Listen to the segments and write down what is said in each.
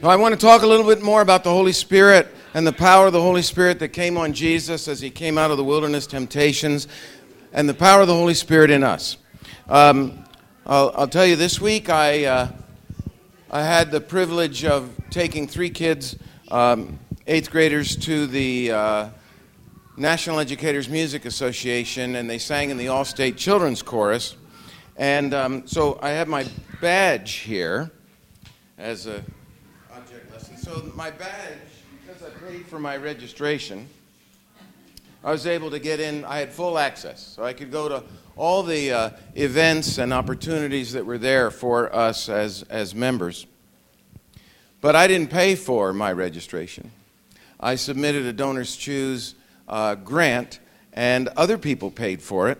So I want to talk a little bit more about the Holy Spirit and the power of the Holy Spirit that came on Jesus as he came out of the wilderness temptations and the power of the Holy Spirit in us. Um, I'll, I'll, tell you, this week I, uh, I had the privilege of taking three kids, um, eighth graders, to the uh, National Educators Music Association, and they sang in the All State Children's Chorus. And um, so I have my badge here as a. So my badge, because I paid for my registration, I was able to get in. I had full access, so I could go to all the uh, events and opportunities that were there for us as as members. But I didn't pay for my registration. I submitted a donors choose uh, grant, and other people paid for it.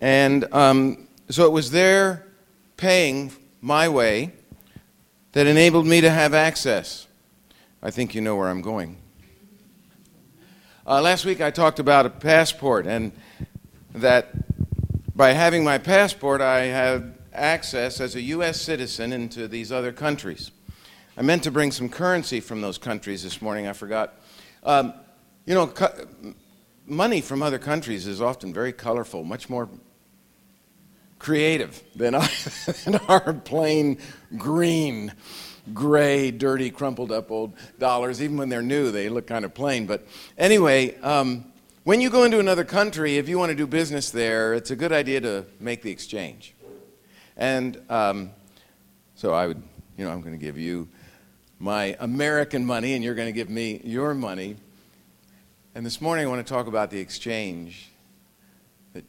And um, so it was their paying my way that enabled me to have access. I think you know where I'm going. Uh, last week I talked about a passport, and that by having my passport, I had access as a U.S. citizen into these other countries. I meant to bring some currency from those countries this morning, I forgot. Um, you know, money from other countries is often very colorful, much more creative than our, than our plain green, gray, dirty, crumpled up old dollars. Even when they're new, they look kind of plain. But anyway, um, when you go into another country, if you want to do business there, it's a good idea to make the exchange. And um, so I would, you know, I'm going to give you my American money, and you're going to give me your money. And this morning I want to talk about the exchange that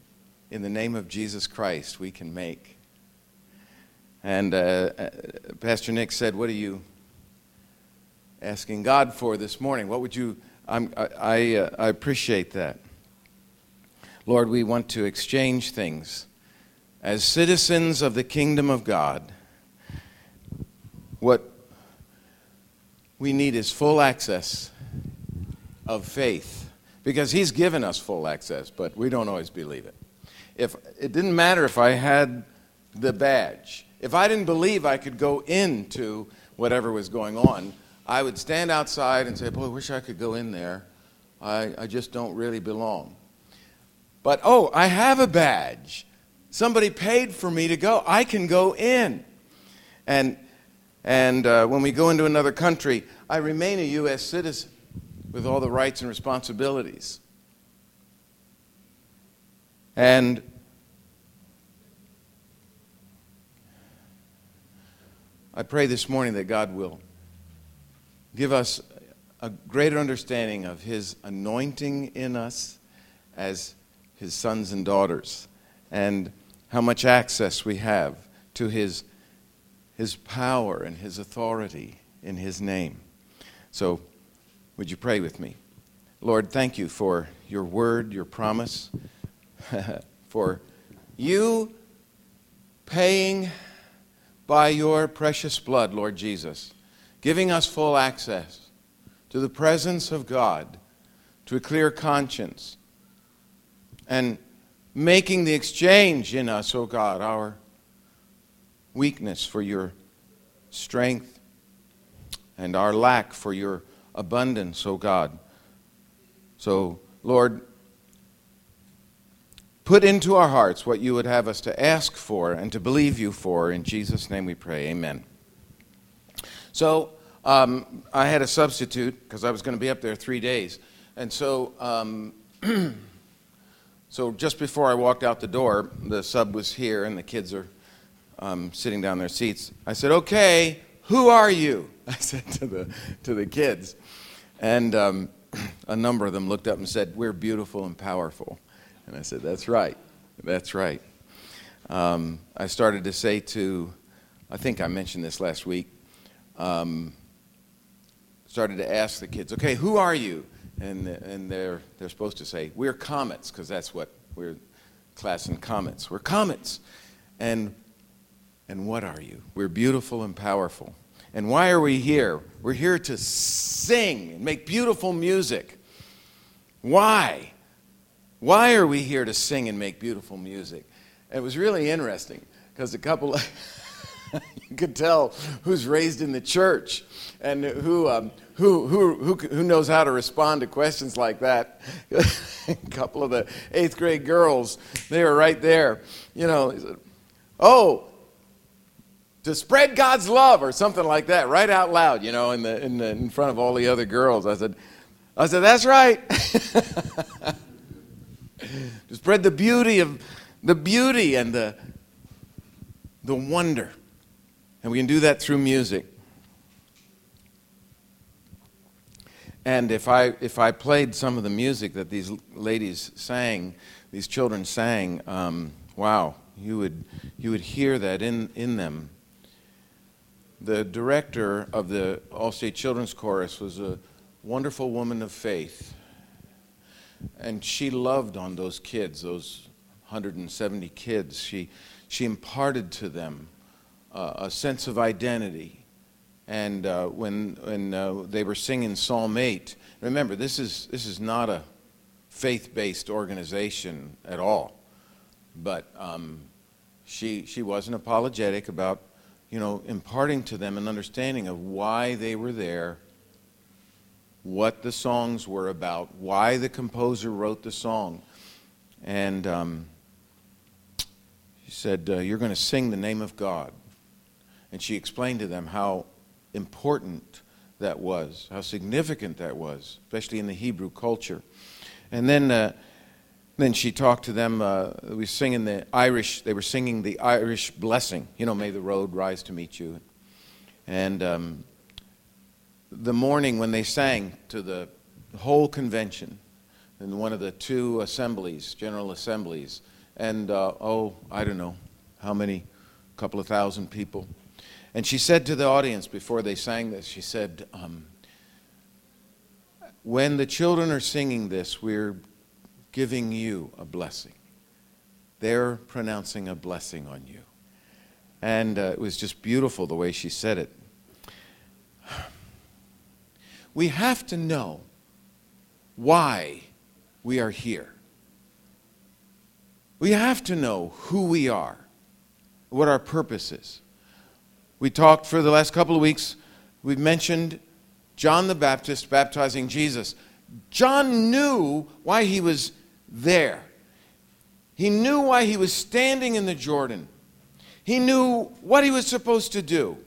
in the name of Jesus Christ we can make. And uh, uh, Pastor Nick said, What are you asking God for this morning? What would you, I'm, I, I, uh, I appreciate that. Lord, we want to exchange things. As citizens of the kingdom of God, what we need is full access of faith because he's given us full access, but we don't always believe it. If it didn't matter if I had the badge, if I didn't believe I could go into whatever was going on, I would stand outside and say, Boy, I wish I could go in there. I, I just don't really belong. But oh, I have a badge. Somebody paid for me to go. I can go in. And, and uh, when we go into another country, I remain a U.S. citizen with all the rights and responsibilities. And I pray this morning that God will give us a greater understanding of His anointing in us as His sons and daughters, and how much access we have to His, his power and His authority in His name. So, would you pray with me? Lord, thank you for your word, your promise, for you paying by your precious blood, Lord Jesus, giving us full access to the presence of God, to a clear conscience, and making the exchange in us, O oh God, our weakness for your strength and our lack for your abundance, O God. So, Lord, put into our hearts what you would have us to ask for and to believe you for. In Jesus' name we pray. Amen. So, um, I had a substitute because I was going to be up there three days. And so, um, so just before I walked out the door, the sub was here and the kids are um, sitting down their seats. I said, Okay, who are you? I said to the, to the kids. And um, a number of them looked up and said, We're beautiful and powerful. And I said, That's right. That's right. Um, I started to say to, I think I mentioned this last week, um, started to ask the kids, Okay, who are you? And, and they're, they're supposed to say, We're comets, because that's what we're class in comets. We're comets. And, and what are you? We're beautiful and powerful. And why are we here? We're here to sing and make beautiful music. Why? Why are we here to sing and make beautiful music? it was really interesting because a couple of you could tell who's raised in the church and who, um, who, who, who, who knows how to respond to questions like that. a couple of the eighth grade girls, they were right there. You know, said, oh, to spread God's love or something like that, right out loud, you know, in, the, in, the, in front of all the other girls. I said, I said, that's right. to spread the beauty of the beauty and the, the wonder. And we can do that through music. And if I, if I played some of the music that these ladies sang, these children sang, um, wow, you would, you would hear that in, in them. The director of the Allstate Children's Chorus was a wonderful woman of faith. And she loved on those kids, those 170 kids. She, she imparted to them uh, a sense of identity. And uh, when, when uh, they were singing Psalm 8, remember, this is, this is not a faith based organization at all. But um, she, she wasn't apologetic about you know, imparting to them an understanding of why they were there, what the songs were about, why the composer wrote the song. And um, she said, uh, You're going to sing the name of God. And she explained to them how important that was, how significant that was, especially in the Hebrew culture. And then, uh, then she talked to them. Uh, we were singing the Irish. They were singing the Irish blessing. You know, may the road rise to meet you. And um, the morning when they sang to the whole convention in one of the two assemblies, general assemblies, and uh, oh, I don't know how many, a couple of thousand people. And she said to the audience before they sang this, she said, um, When the children are singing this, we're giving you a blessing. They're pronouncing a blessing on you. And uh, it was just beautiful the way she said it. We have to know why we are here. We have to know who we are, what our purpose is. We talked for the last couple of weeks, we've mentioned John the Baptist baptizing Jesus. John knew why he was there. He knew why he was standing in the Jordan. He knew what he was supposed to do.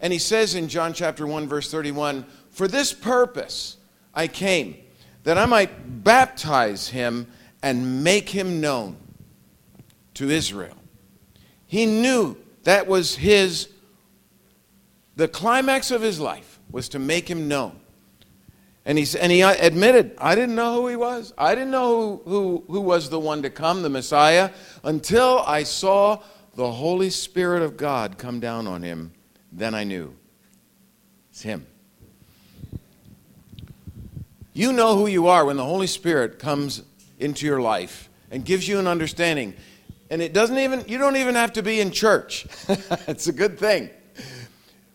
And he says in John chapter 1 verse 31, "For this purpose I came, that I might baptize him and make him known to Israel." He knew that was his the climax of his life was to make him known. And he, and he uh, admitted, I didn't know who he was. I didn't know who, who, who was the one to come, the Messiah, until I saw the Holy Spirit of God come down on him. Then I knew. It's him. You know who you are when the Holy Spirit comes into your life and gives you an understanding. And it doesn't even, you don't even have to be in church. it's a good thing.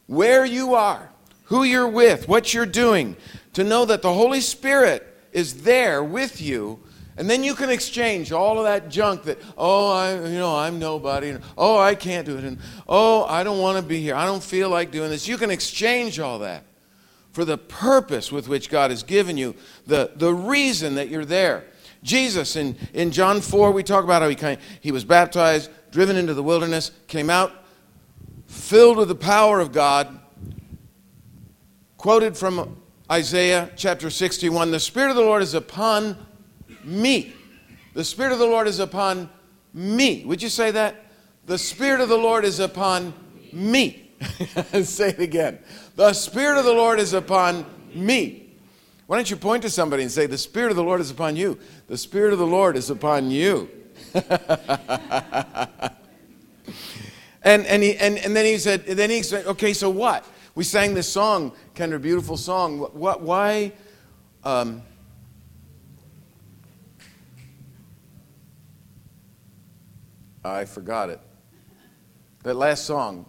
Where you are, who you're with, what you're doing, to know that the Holy Spirit is there with you. And then you can exchange all of that junk that, oh, I, you know, I'm nobody. And, oh, I can't do it. And, oh, I don't want to be here. I don't feel like doing this. You can exchange all that for the purpose with which God has given you, the, the reason that you're there. Jesus, in, in John 4, we talk about how he, came, he was baptized, driven into the wilderness, came out filled with the power of God, quoted from Isaiah chapter 61 The Spirit of the Lord is upon me. The Spirit of the Lord is upon me. Would you say that? The Spirit of the Lord is upon me. say it again. The Spirit of the Lord is upon me. Why don't you point to somebody and say, The Spirit of the Lord is upon you? The Spirit of the Lord is upon you. and, and, he, and, and then he said, then he said, okay, so what? We sang this song, Kendra, beautiful song. What, what why? Um, I forgot it. That last song.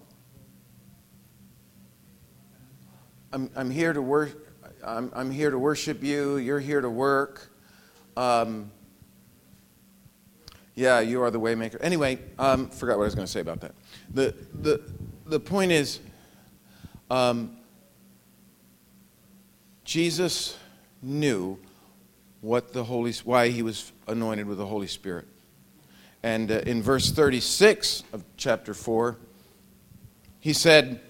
I'm, I'm here to work. I'm, I'm here to worship you. You're here to work. Um, yeah, you are the waymaker. Anyway, um, forgot what I was going to say about that. The, the, the point is, um, Jesus knew what the Holy, why he was anointed with the Holy Spirit. And uh, in verse 36 of chapter 4, he said,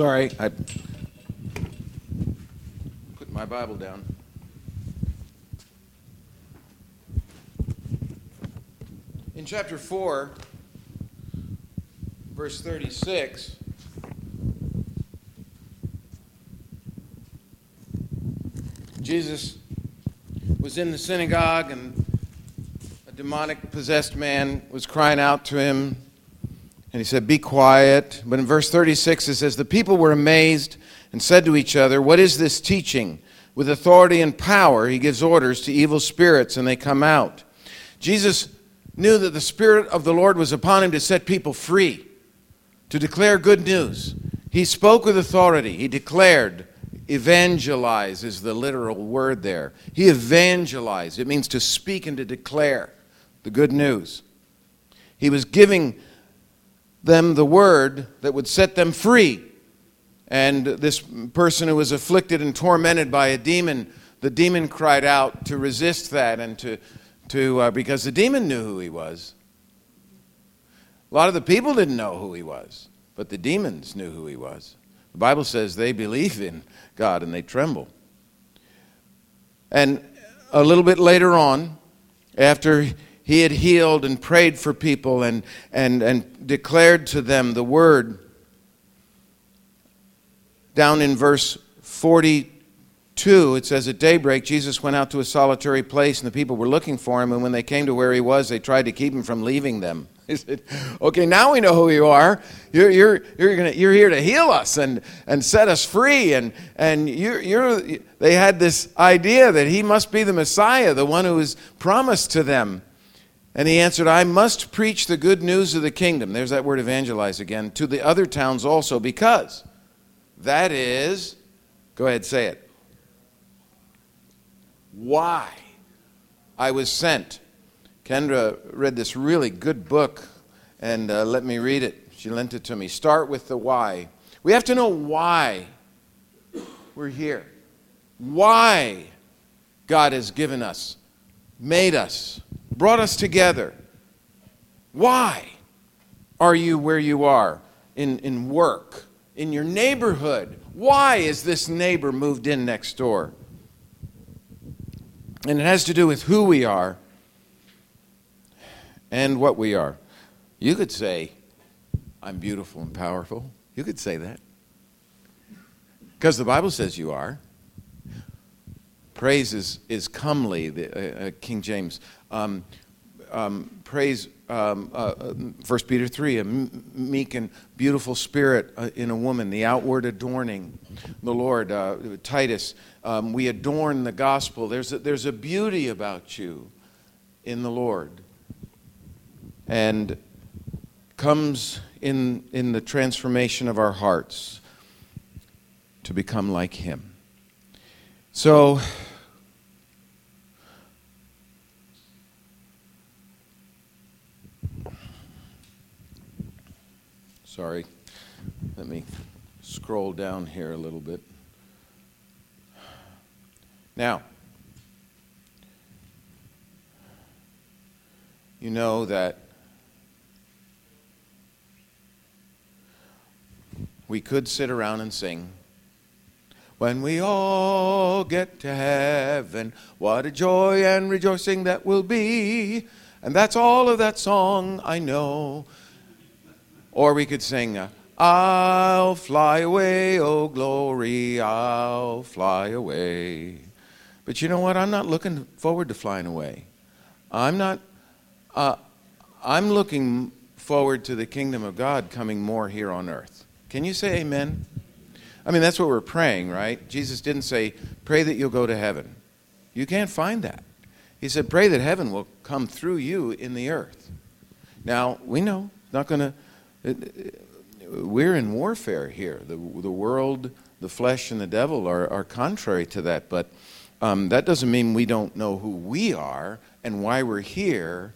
Sorry, I put my Bible down. In chapter 4, verse 36, Jesus was in the synagogue and a demonic possessed man was crying out to him and he said, Be quiet. But in verse 36, it says, The people were amazed and said to each other, What is this teaching? With authority and power, he gives orders to evil spirits, and they come out. Jesus knew that the Spirit of the Lord was upon him to set people free, to declare good news. He spoke with authority. He declared, evangelize is the literal word there. He evangelized. It means to speak and to declare the good news. He was giving them the word that would set them free. And this person who was afflicted and tormented by a demon, the demon cried out to resist that and to, to uh, because the demon knew who he was. A lot of the people didn't know who he was, but the demons knew who he was. The Bible says they believe in God and they tremble. And a little bit later on, after he had healed and prayed for people and, and, and declared to them the word. Down in verse 42, it says, At daybreak, Jesus went out to a solitary place, and the people were looking for him. And when they came to where he was, they tried to keep him from leaving them. He said, Okay, now we know who you are. You're, you're, you're, gonna, you're here to heal us and, and set us free. And, and you're, you're, they had this idea that he must be the Messiah, the one who was promised to them. And he answered, I must preach the good news of the kingdom. There's that word evangelize again, to the other towns also, because that is, go ahead, say it. Why I was sent. Kendra read this really good book and uh, let me read it. She lent it to me. Start with the why. We have to know why we're here. Why God has given us, made us, brought us together. Why are you where you are in, in work, in your neighborhood? Why is this neighbor moved in next door? And it has to do with who we are and what we are. You could say, I'm beautiful and powerful. You could say that. Because the Bible says you are. Praise is, is comely, the, uh, uh, King James. Um, um, praise um, uh, 1 uh, Peter 3, a meek and beautiful spirit uh, in a woman, the outward adorning. The Lord, uh, Titus, um, we adorn the gospel. There's a, there's a beauty about you in the Lord. And comes in, in the transformation of our hearts to become like Him. So, Sorry. Let me scroll down here a little bit. Now, you know that we could sit around and sing. When we all get to heaven, what a joy and rejoicing that will be. And that's all of that song I know. Or we could sing, uh, I'll fly away, oh glory, I'll fly away. But you know what? I'm not looking forward to flying away. I'm not, uh, I'm looking forward to the kingdom of God coming more here on earth. Can you say amen? I mean, that's what we're praying, right? Jesus didn't say, pray that you'll go to heaven. You can't find that. He said, pray that heaven will come through you in the earth. Now, we know, not going to we're in warfare here. The, the world, the flesh, and the devil are, are contrary to that. But um, that doesn't mean we don't know who we are and why we're here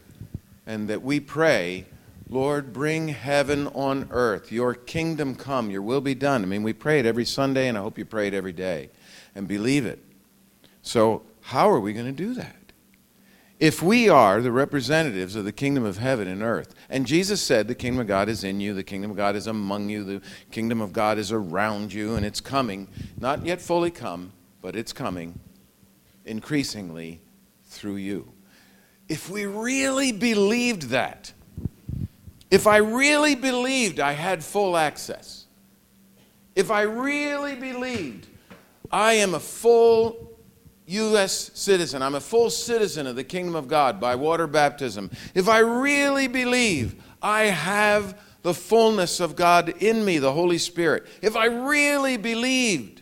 and that we pray, Lord, bring heaven on earth. Your kingdom come. Your will be done. I mean, we pray it every Sunday, and I hope you pray it every day and believe it. So, how are we going to do that? If we are the representatives of the kingdom of heaven and earth, and Jesus said the kingdom of God is in you, the kingdom of God is among you, the kingdom of God is around you, and it's coming, not yet fully come, but it's coming increasingly through you. If we really believed that, if I really believed I had full access, if I really believed I am a full U.S. citizen, I'm a full citizen of the kingdom of God by water baptism, if I really believe I have the fullness of God in me, the Holy Spirit, if I really believed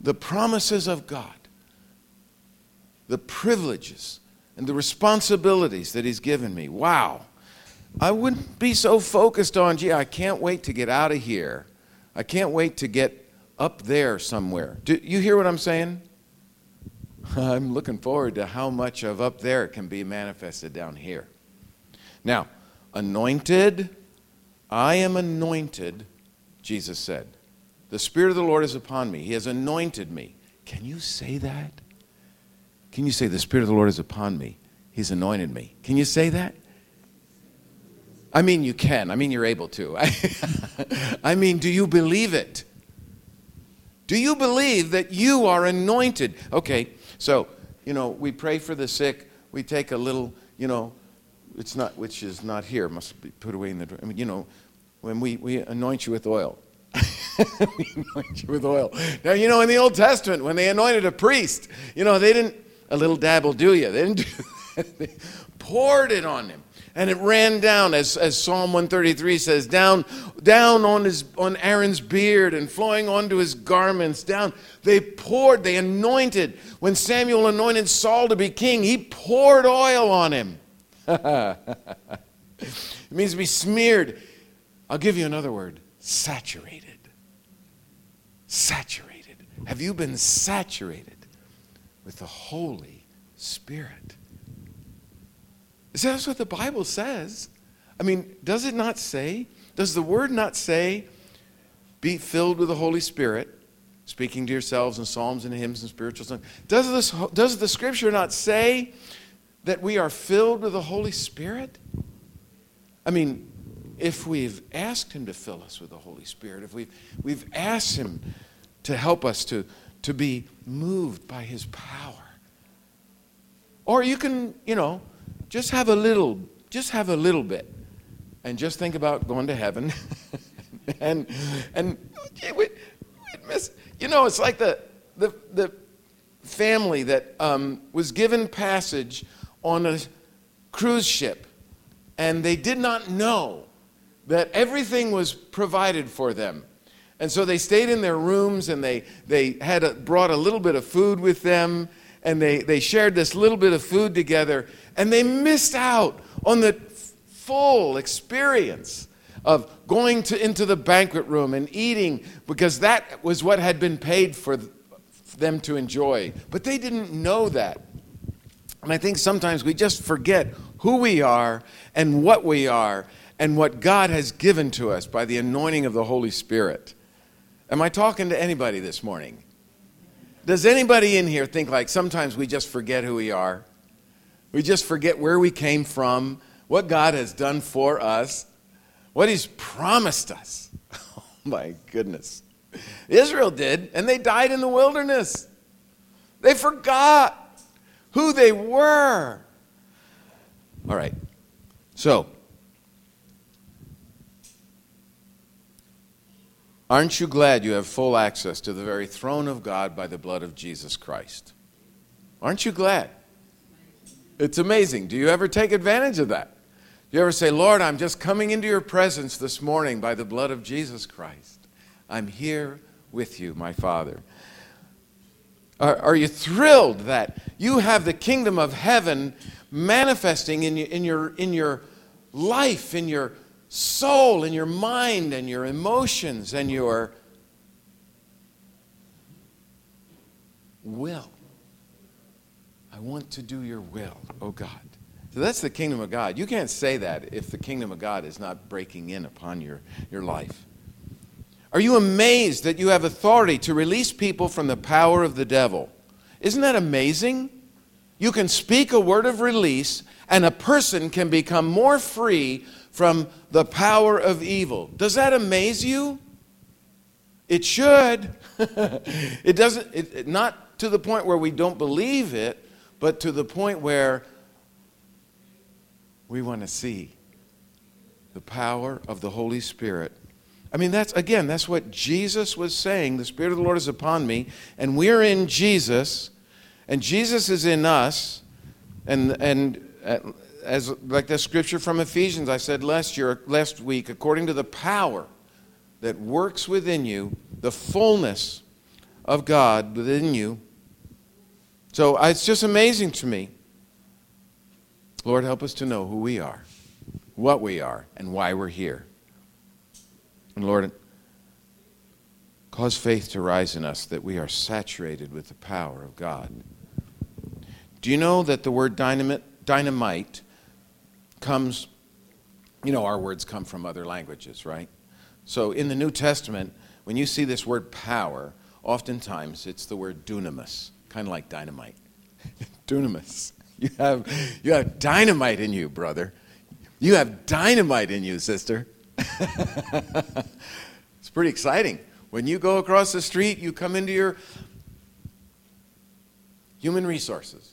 the promises of God, the privileges and the responsibilities that He's given me. Wow. I wouldn't be so focused on, gee, I can't wait to get out of here. I can't wait to get up there somewhere. Do you hear what I'm saying? I'm looking forward to how much of up there can be manifested down here. Now, anointed, I am anointed, Jesus said. The Spirit of the Lord is upon me. He has anointed me. Can you say that? Can you say, The Spirit of the Lord is upon me? He's anointed me. Can you say that? I mean, you can. I mean, you're able to. I mean, do you believe it? Do you believe that you are anointed? Okay, so, you know, we pray for the sick. We take a little, you know, it's not, which is not here, must be put away in the, I mean, you know, when we, we anoint you with oil. we anoint you with oil. Now, you know, in the Old Testament, when they anointed a priest, you know, they didn't, a little dab will do you. They didn't do They poured it on him. And it ran down, as, as Psalm 133 says, down, down on, his, on Aaron's beard and flowing onto his garments. Down. They poured, they anointed. When Samuel anointed Saul to be king, he poured oil on him. it means to be smeared. I'll give you another word saturated saturated. Have you been saturated with the Holy Spirit? Is that what the Bible says? I mean, does it not say? Does the word not say, be filled with the Holy Spirit, speaking to yourselves in psalms and hymns and spiritual songs? Does, this, does the scripture not say that we are filled with the Holy Spirit? I mean, if we've asked Him to fill us with the Holy Spirit, if we've, we've asked Him to help us to, to be moved by His power. Or you can, you know, just have a little, just have a little bit and just think about going to heaven. and, and we, miss, you know, it's like the, the, the family that um, was given passage on a cruise ship and they did not know that everything was provided for them. And so they stayed in their rooms and they, they had a, brought a little bit of food with them and they, they shared this little bit of food together and they missed out on the full experience of going to, into the banquet room and eating because that was what had been paid for them to enjoy. But they didn't know that. And I think sometimes we just forget who we are and what we are and what God has given to us by the anointing of the Holy Spirit. Am I talking to anybody this morning? Does anybody in here think like sometimes we just forget who we are? We just forget where we came from, what God has done for us, what He's promised us. Oh my goodness. Israel did, and they died in the wilderness. They forgot who they were. All right. So, Aren't you glad you have full access to the very throne of God by the blood of Jesus Christ? Aren't you glad? It's amazing. Do you ever take advantage of that? Do you ever say, Lord, I'm just coming into your presence this morning by the blood of Jesus Christ? I'm here with you, my Father. Are, are you thrilled that you have the kingdom of heaven manifesting in, in, your, in your life, in your soul and your mind and your emotions and your will. I want to do your will, oh God. So that's the kingdom of God. You can't say that if the kingdom of God is not breaking in upon your, your life. Are you amazed that you have authority to release people from the power of the devil? Isn't that amazing? You can speak a word of release, and a person can become more free from the power of evil. Does that amaze you? It should. it doesn't, it, it, not to the point where we don't believe it, but to the point where we want to see the power of the Holy Spirit. I mean, that's, again, that's what Jesus was saying. The Spirit of the Lord is upon me, and we're in Jesus, and Jesus is in us. And, and uh, as like the scripture from Ephesians, I said last year, last week, according to the power that works within you, the fullness of God within you. So uh, it's just amazing to me. Lord, help us to know who we are, what we are, and why we're here. And Lord, cause faith to rise in us that we are saturated with the power of God. Do you know that the word dynamite, dynamite comes, you know, our words come from other languages, right? So in the New Testament, when you see this word power, oftentimes it's the word dunamis, kind of like dynamite. dunamis. You have, you have dynamite in you, brother. You have dynamite in you, sister. it's pretty exciting. When you go across the street, you come into your human resources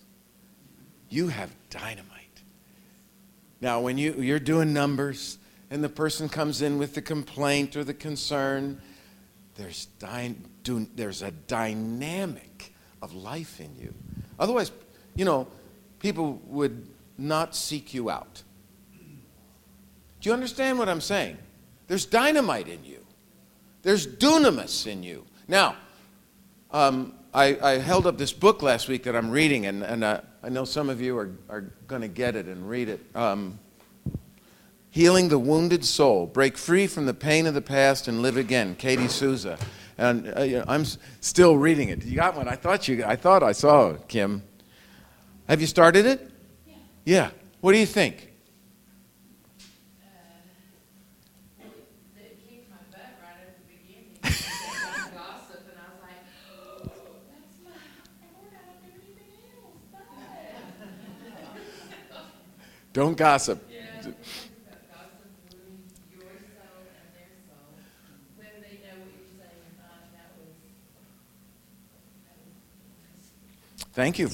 you have dynamite. Now, when you, you're doing numbers and the person comes in with the complaint or the concern, there's, dy- do, there's a dynamic of life in you. Otherwise, you know, people would not seek you out. Do you understand what I'm saying? There's dynamite in you. There's dunamis in you. Now, um, I, I, held up this book last week that I'm reading, and, and uh, I know some of you are, are going to get it and read it. Um, Healing the Wounded Soul Break Free from the Pain of the Past and Live Again, Katie Souza. And uh, you know, I'm still reading it. You got one? I thought, you, I thought I saw it, Kim. Have you started it? Yeah. Yeah. What do you think? Don't gossip. Thank you.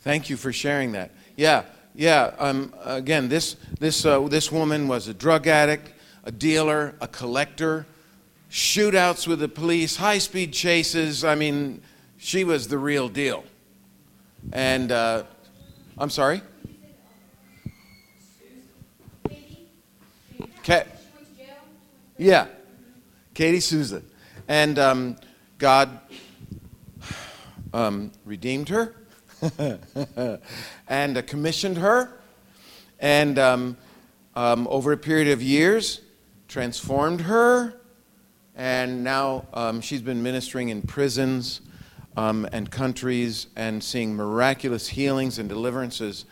Thank you for sharing that. Yeah, yeah. Um, again, this this uh, this woman was a drug addict, a dealer, a collector, shootouts with the police, high-speed chases. I mean, she was the real deal. And uh, I'm sorry. Yeah, Katie Souza. And um, God um, redeemed her and uh, commissioned her. And um, um, over a period of years, transformed her. And now um, she's been ministering in prisons um, and countries and seeing miraculous healings and deliverances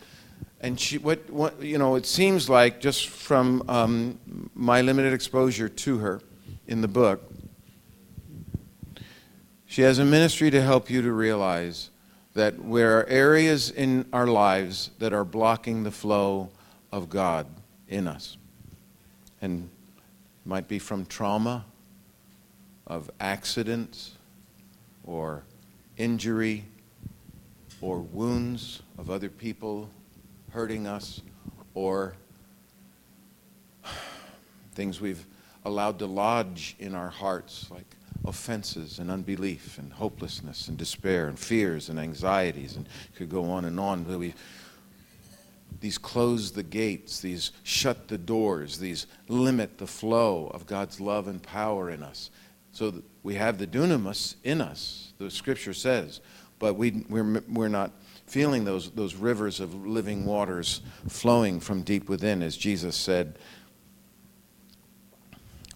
and she, what, what, you know, it seems like just from um, my limited exposure to her in the book, she has a ministry to help you to realize that there are areas in our lives that are blocking the flow of God in us. And might be from trauma, of accidents, or injury, or wounds of other people hurting us or things we've allowed to lodge in our hearts, like offenses and unbelief and hopelessness and despair and fears and anxieties, and could go on and on. We, these close the gates, these shut the doors, these limit the flow of God's love and power in us. So we have the dunamis in us, the scripture says, but we, we're, we're not feeling those, those rivers of living waters flowing from deep within, as Jesus said.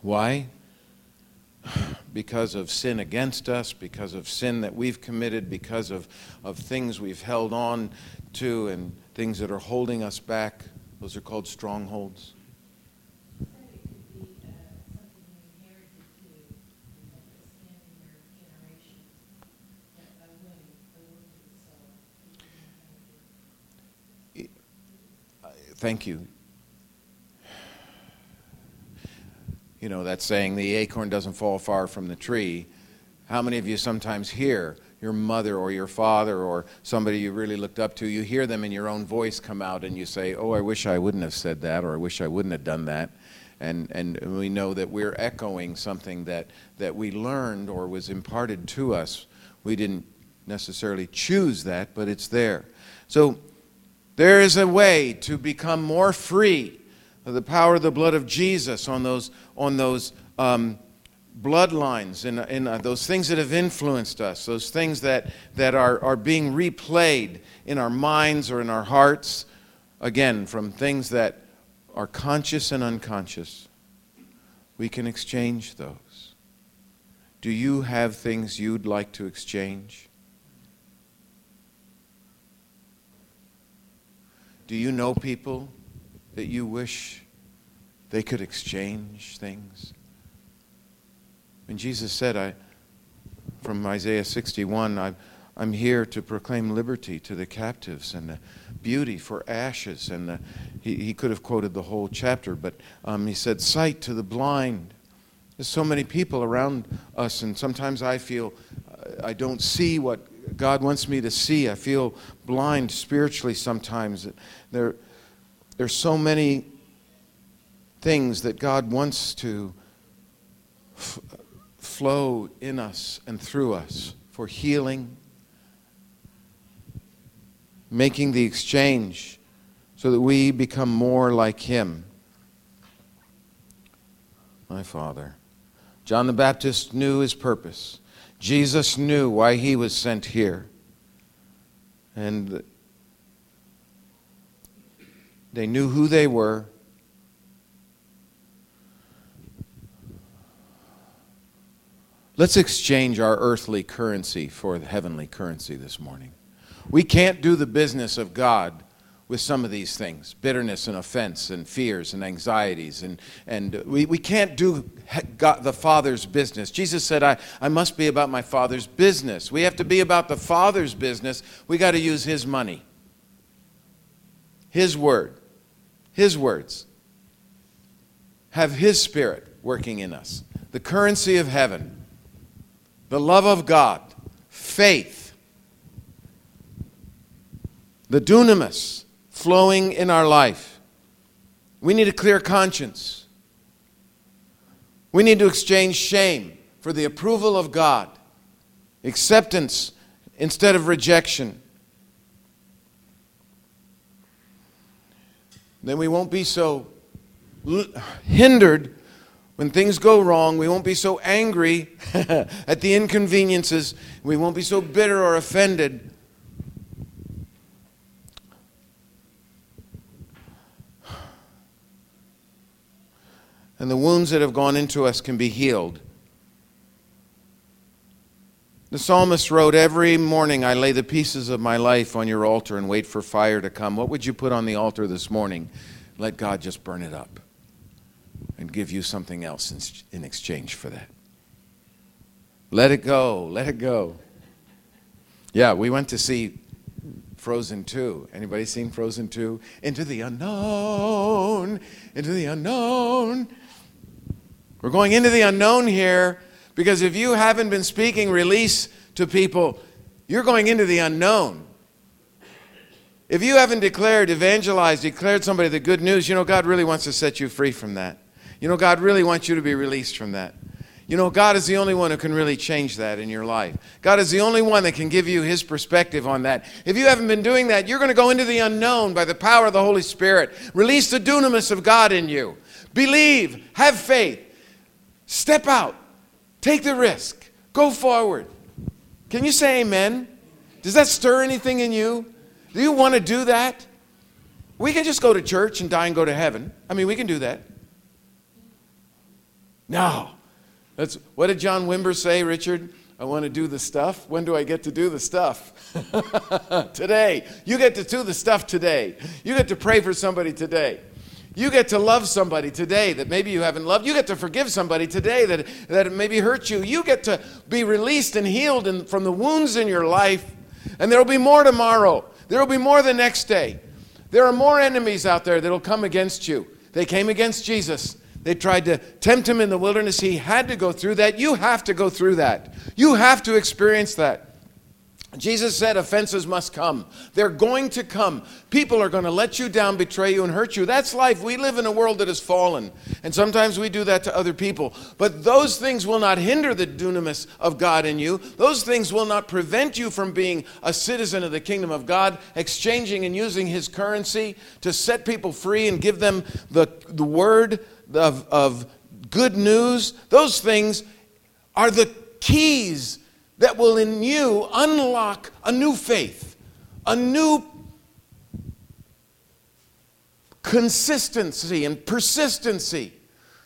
Why? Because of sin against us, because of sin that we've committed, because of, of things we've held on to and things that are holding us back. Those are called strongholds. Thank you. You know, that saying, the acorn doesn't fall far from the tree. How many of you sometimes hear your mother or your father or somebody you really looked up to, you hear them in your own voice come out and you say, Oh, I wish I wouldn't have said that, or I wish I wouldn't have done that. And, and we know that we're echoing something that, that we learned or was imparted to us. We didn't necessarily choose that, but it's there. So there is a way to become more free of the power of the blood of Jesus on those, on those um, bloodlines and, and uh, those things that have influenced us, those things that, that are, are being replayed in our minds or in our hearts, again, from things that are conscious and unconscious. We can exchange those. Do you have things you'd like to exchange? Do you know people that you wish they could exchange things? When Jesus said, I, from Isaiah 61, I, I'm here to proclaim liberty to the captives and the beauty for ashes. And the, he, he could have quoted the whole chapter, but um, he said, sight to the blind. There's so many people around us, and sometimes I feel uh, I don't see what God wants me to see. I feel blind spiritually sometimes. There, there's so many things that God wants to f- flow in us and through us for healing, making the exchange so that we become more like Him. My Father. John the Baptist knew his purpose. Jesus knew why he was sent here. And they knew who they were. Let's exchange our earthly currency for the heavenly currency this morning. We can't do the business of God with some of these things bitterness and offense and fears and anxieties. And, and we, we can't do God, the Father's business. Jesus said, I, I must be about my Father's business. We have to be about the Father's business. We got to use His money, His word, His words. Have His Spirit working in us. The currency of heaven, the love of God, faith, the dunamis flowing in our life. We need a clear conscience. We need to exchange shame for the approval of God, acceptance instead of rejection. Then we won't be so hindered when things go wrong. We won't be so angry at the inconveniences. We won't be so bitter or offended and the wounds that have gone into us can be healed. The psalmist wrote, Every morning I lay the pieces of my life on your altar and wait for fire to come. What would you put on the altar this morning? Let God just burn it up and give you something else in, exchange for that. Let it go. Let it go. Yeah, we went to see Frozen 2. Anybody seen Frozen 2? Into the unknown. Into the unknown. We're going into the unknown here because if you haven't been speaking release to people, you're going into the unknown. If you haven't declared, evangelized, declared somebody the good news, you know, God really wants to set you free from that. You know, God really wants you to be released from that. You know, God is the only one who can really change that in your life. God is the only one that can give you his perspective on that. If you haven't been doing that, you're going to go into the unknown by the power of the Holy Spirit. Release the dunamis of God in you. Believe, have faith, Step out. Take the risk. Go forward. Can you say amen? Does that stir anything in you? Do you want to do that? We can just go to church and die and go to heaven. I mean, we can do that. No. That's, what did John Wimber say, Richard? I want to do the stuff. When do I get to do the stuff? today. You get to do the stuff today. You get to pray for somebody today. You get to love somebody today that maybe you haven't loved. You get to forgive somebody today that, that maybe hurt you. You get to be released and healed in, from the wounds in your life. And there will be more tomorrow. There will be more the next day. There are more enemies out there that will come against you. They came against Jesus. They tried to tempt him in the wilderness. He had to go through that. You have to go through that. You have to experience that. Jesus said offenses must come. They're going to come. People are going to let you down, betray you, and hurt you. That's life. We live in a world that is fallen. And sometimes we do that to other people. But those things will not hinder the dunamis of God in you. Those things will not prevent you from being a citizen of the kingdom of God, exchanging and using his currency to set people free and give them the, the word of, of good news, those things are the keys that will in you unlock a new faith, a new consistency and persistency.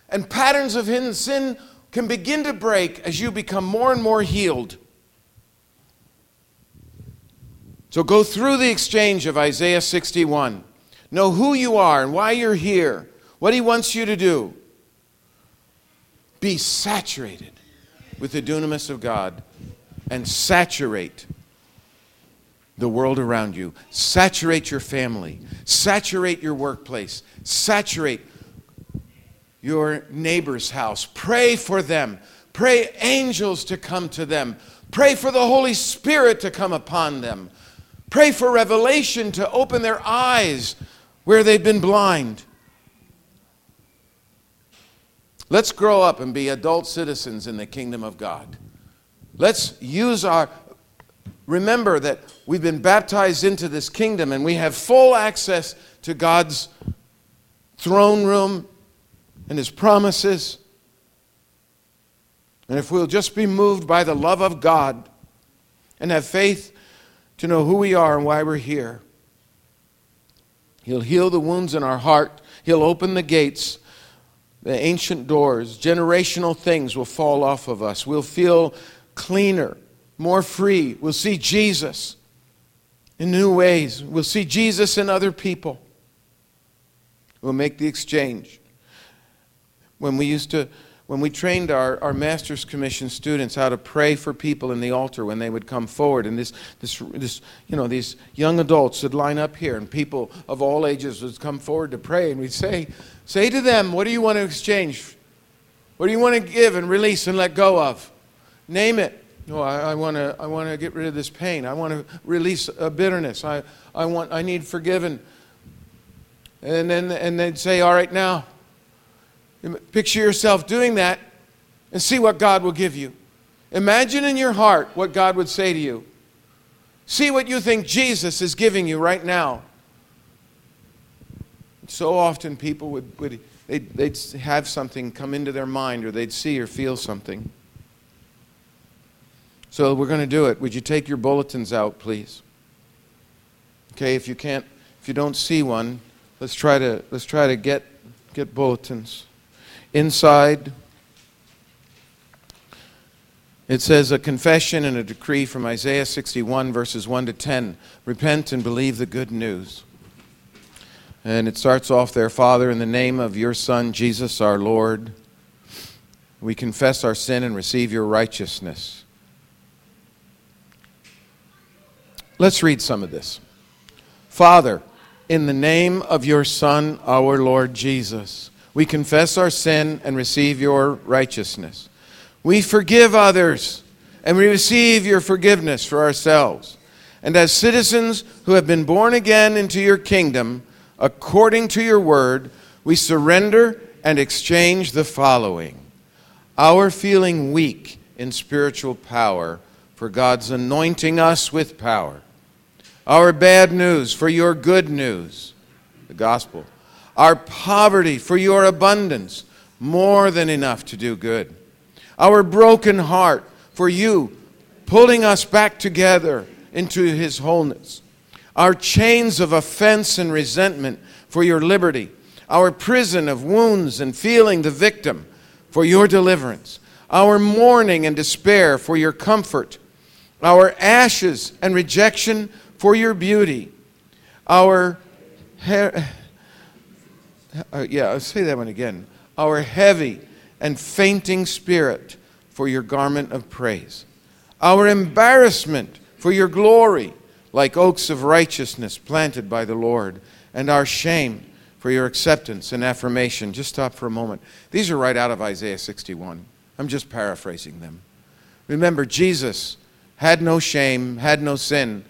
And patterns of hidden sin can begin to break as you become more and more healed. So go through the exchange of Isaiah 61. Know who you are and why you're here what he wants you to do. Be saturated with the dunamis of God and saturate the world around you. Saturate your family. Saturate your workplace. Saturate your neighbor's house. Pray for them. Pray angels to come to them. Pray for the Holy Spirit to come upon them. Pray for revelation to open their eyes where they've been blind. Let's grow up and be adult citizens in the kingdom of God. Let's use our, remember that we've been baptized into this kingdom and we have full access to God's throne room and His promises. And if we'll just be moved by the love of God and have faith to know who we are and why we're here, He'll heal the wounds in our heart, He'll open the gates the ancient doors, generational things will fall off of us. We'll feel cleaner, more free. We'll see Jesus in new ways. We'll see Jesus in other people. We'll make the exchange. When we used to, when we trained our, our Master's Commission students how to pray for people in the altar when they would come forward, and this, this, this, you know, these young adults would line up here, and people of all ages would come forward to pray, and we'd say, Say to them, what do you want to exchange? What do you want to give and release and let go of? Name it. No, I, I want to I want to get rid of this pain. I want to release a bitterness. I, I want I need forgiven. And then and they'd say, All right, now. Picture yourself doing that and see what God will give you. Imagine in your heart what God would say to you. See what you think Jesus is giving you right now. So often people would, would they'd, they'd have something come into their mind or they'd see or feel something. So we're going to do it. Would you take your bulletins out, please? Okay, if you can't, if you don't see one, let's try to let's try to get get bulletins. Inside, it says a confession and a decree from Isaiah 61 verses 1 to 10. Repent and believe the good news. And it starts off there Father, in the name of your Son, Jesus our Lord, we confess our sin and receive your righteousness. Let's read some of this. Father, in the name of your Son, our Lord Jesus, we confess our sin and receive your righteousness. We forgive others and we receive your forgiveness for ourselves. And as citizens who have been born again into your kingdom, according to your word, we surrender and exchange the following our feeling weak in spiritual power for God's anointing us with power, our bad news for your good news, the gospel, our poverty for your abundance, more than enough to do good, our broken heart for you pulling us back together into his wholeness. Our chains of offense and resentment for your liberty, our prison of wounds and feeling the victim for your deliverance, our mourning and despair for your comfort, our ashes and rejection for your beauty, our uh, yeah, I'll say that one again. Our heavy and fainting spirit for your garment of praise, our embarrassment for your glory, like oaks of righteousness planted by the Lord, and our shame for your acceptance and affirmation. Just stop for a moment. These are right out of Isaiah 61. I'm just paraphrasing them. Remember, Jesus had no shame, had no sin,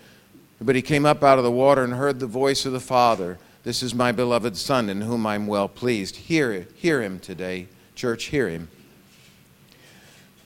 but he came up out of the water and heard the voice of the Father. This is my beloved Son in whom I'm well pleased. Hear, hear him today. Church, hear him.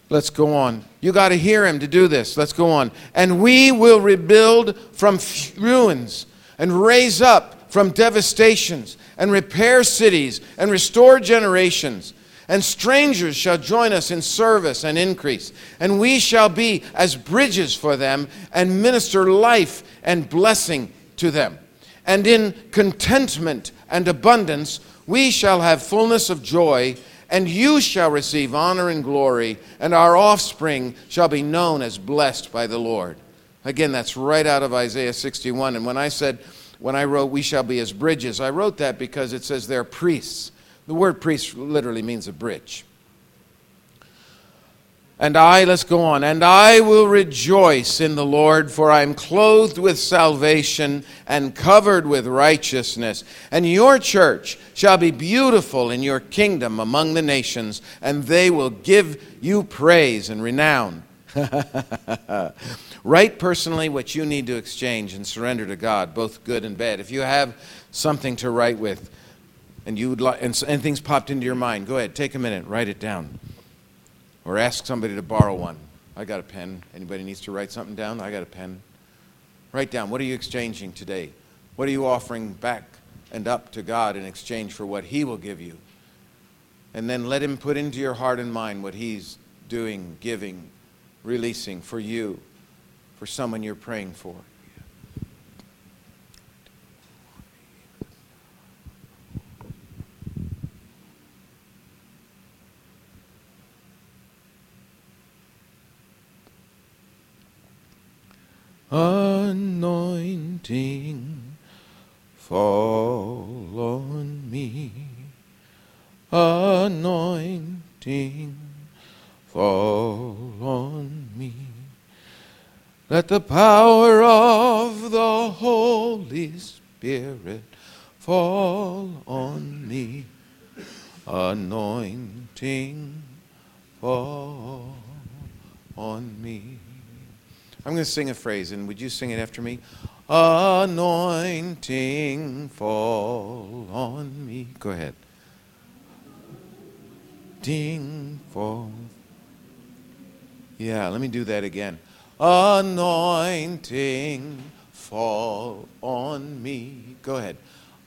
Let's go on. You got to hear him to do this. Let's go on. And we will rebuild from ruins and raise up from devastations and repair cities and restore generations. And strangers shall join us in service and increase. And we shall be as bridges for them and minister life and blessing to them. And in contentment and abundance, we shall have fullness of joy, and you shall receive honor and glory, and our offspring shall be known as blessed by the Lord. Again, that's right out of Isaiah 61. And when I said, when I wrote, we shall be as bridges, I wrote that because it says they're priests. The word priest literally means a bridge. And I, let's go on, and I will rejoice in the Lord, for I am clothed with salvation and covered with righteousness. And your church shall be beautiful in your kingdom among the nations, and they will give you praise and renown. Write personally what you need to exchange and surrender to God, both good and bad. If you have something to write with, and you would like, and things popped into your mind, go ahead, take a minute, write it down, or ask somebody to borrow one. I got a pen. Anybody needs to write something down? I got a pen. Write down. What are you exchanging today? What are you offering back and up to God in exchange for what He will give you? And then let Him put into your heart and mind what He's doing, giving, releasing for you, for someone you're praying for. Anointing, fall on me. Anointing, fall on me. Let the power of the Holy Spirit fall on me. Anointing, fall on me. I'm going to sing a phrase, and would you sing it after me? Anointing, fall on me. Go ahead. Ding, fall. Yeah, let me do that again. Anointing, fall on me. Go ahead.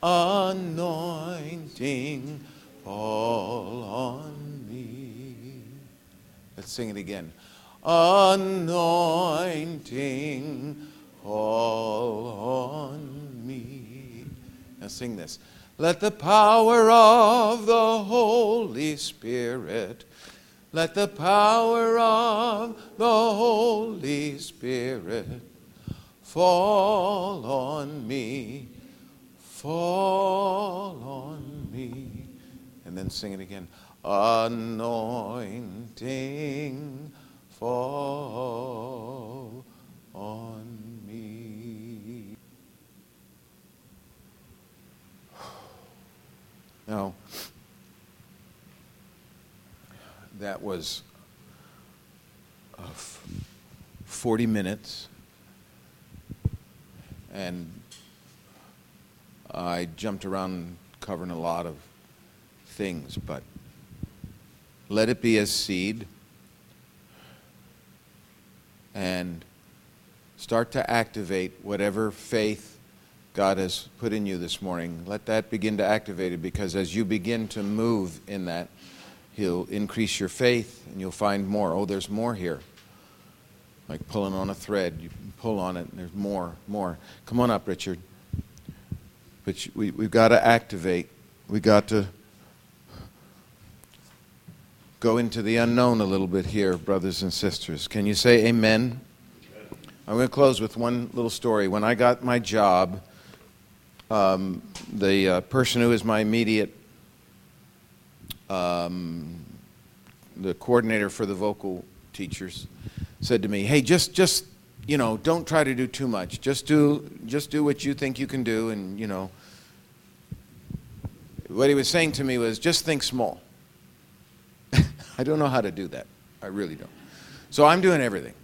Anointing, fall on me. Let's sing it again. Anointing, fall on me. Now sing this. Let the power of the Holy Spirit, let the power of the Holy Spirit fall on me, fall on me. And then sing it again. Anointing, fall on me. Now, that was uh, 40 minutes, and I jumped around covering a lot of things, but let it be as seed and start to activate whatever faith God has put in you this morning. Let that begin to activate it because as you begin to move in that, He'll increase your faith and you'll find more. Oh, there's more here. Like pulling on a thread. You pull on it and there's more, more. Come on up, Richard. But we, we've got to activate. We've got to go into the unknown a little bit here, brothers and sisters. Can you say amen? I'm going to close with one little story. When I got my job, um, the uh, person who is my immediate um, the coordinator for the vocal teachers said to me, "Hey, just just you know, don't try to do too much. Just do just do what you think you can do, and you know." What he was saying to me was, "Just think small." I don't know how to do that. I really don't. So I'm doing everything.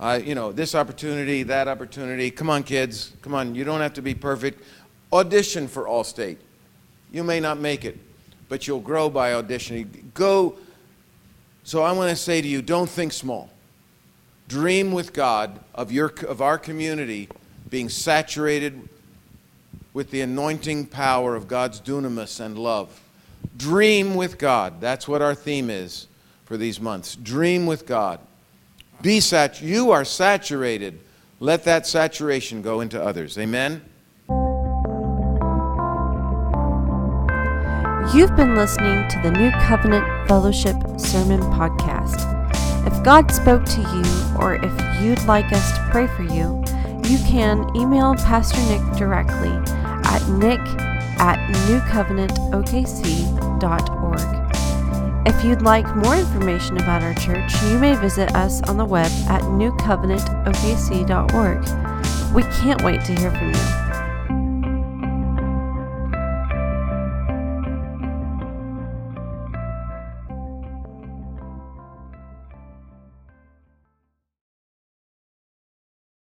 I, you know, this opportunity, that opportunity. Come on, kids. Come on. You don't have to be perfect. Audition for All-State. You may not make it, but you'll grow by auditioning. Go. So I want to say to you, don't think small. Dream with God of, your, of our community being saturated with the anointing power of God's dunamis and love. Dream with God. That's what our theme is for these months. Dream with God. Be sat. You are saturated. Let that saturation go into others. Amen. You've been listening to the New Covenant Fellowship Sermon Podcast. If God spoke to you, or if you'd like us to pray for you, you can email Pastor Nick directly at nick at newcovenantokc.org. If you'd like more information about our church, you may visit us on the web at newcovenantokc.org. We can't wait to hear from you.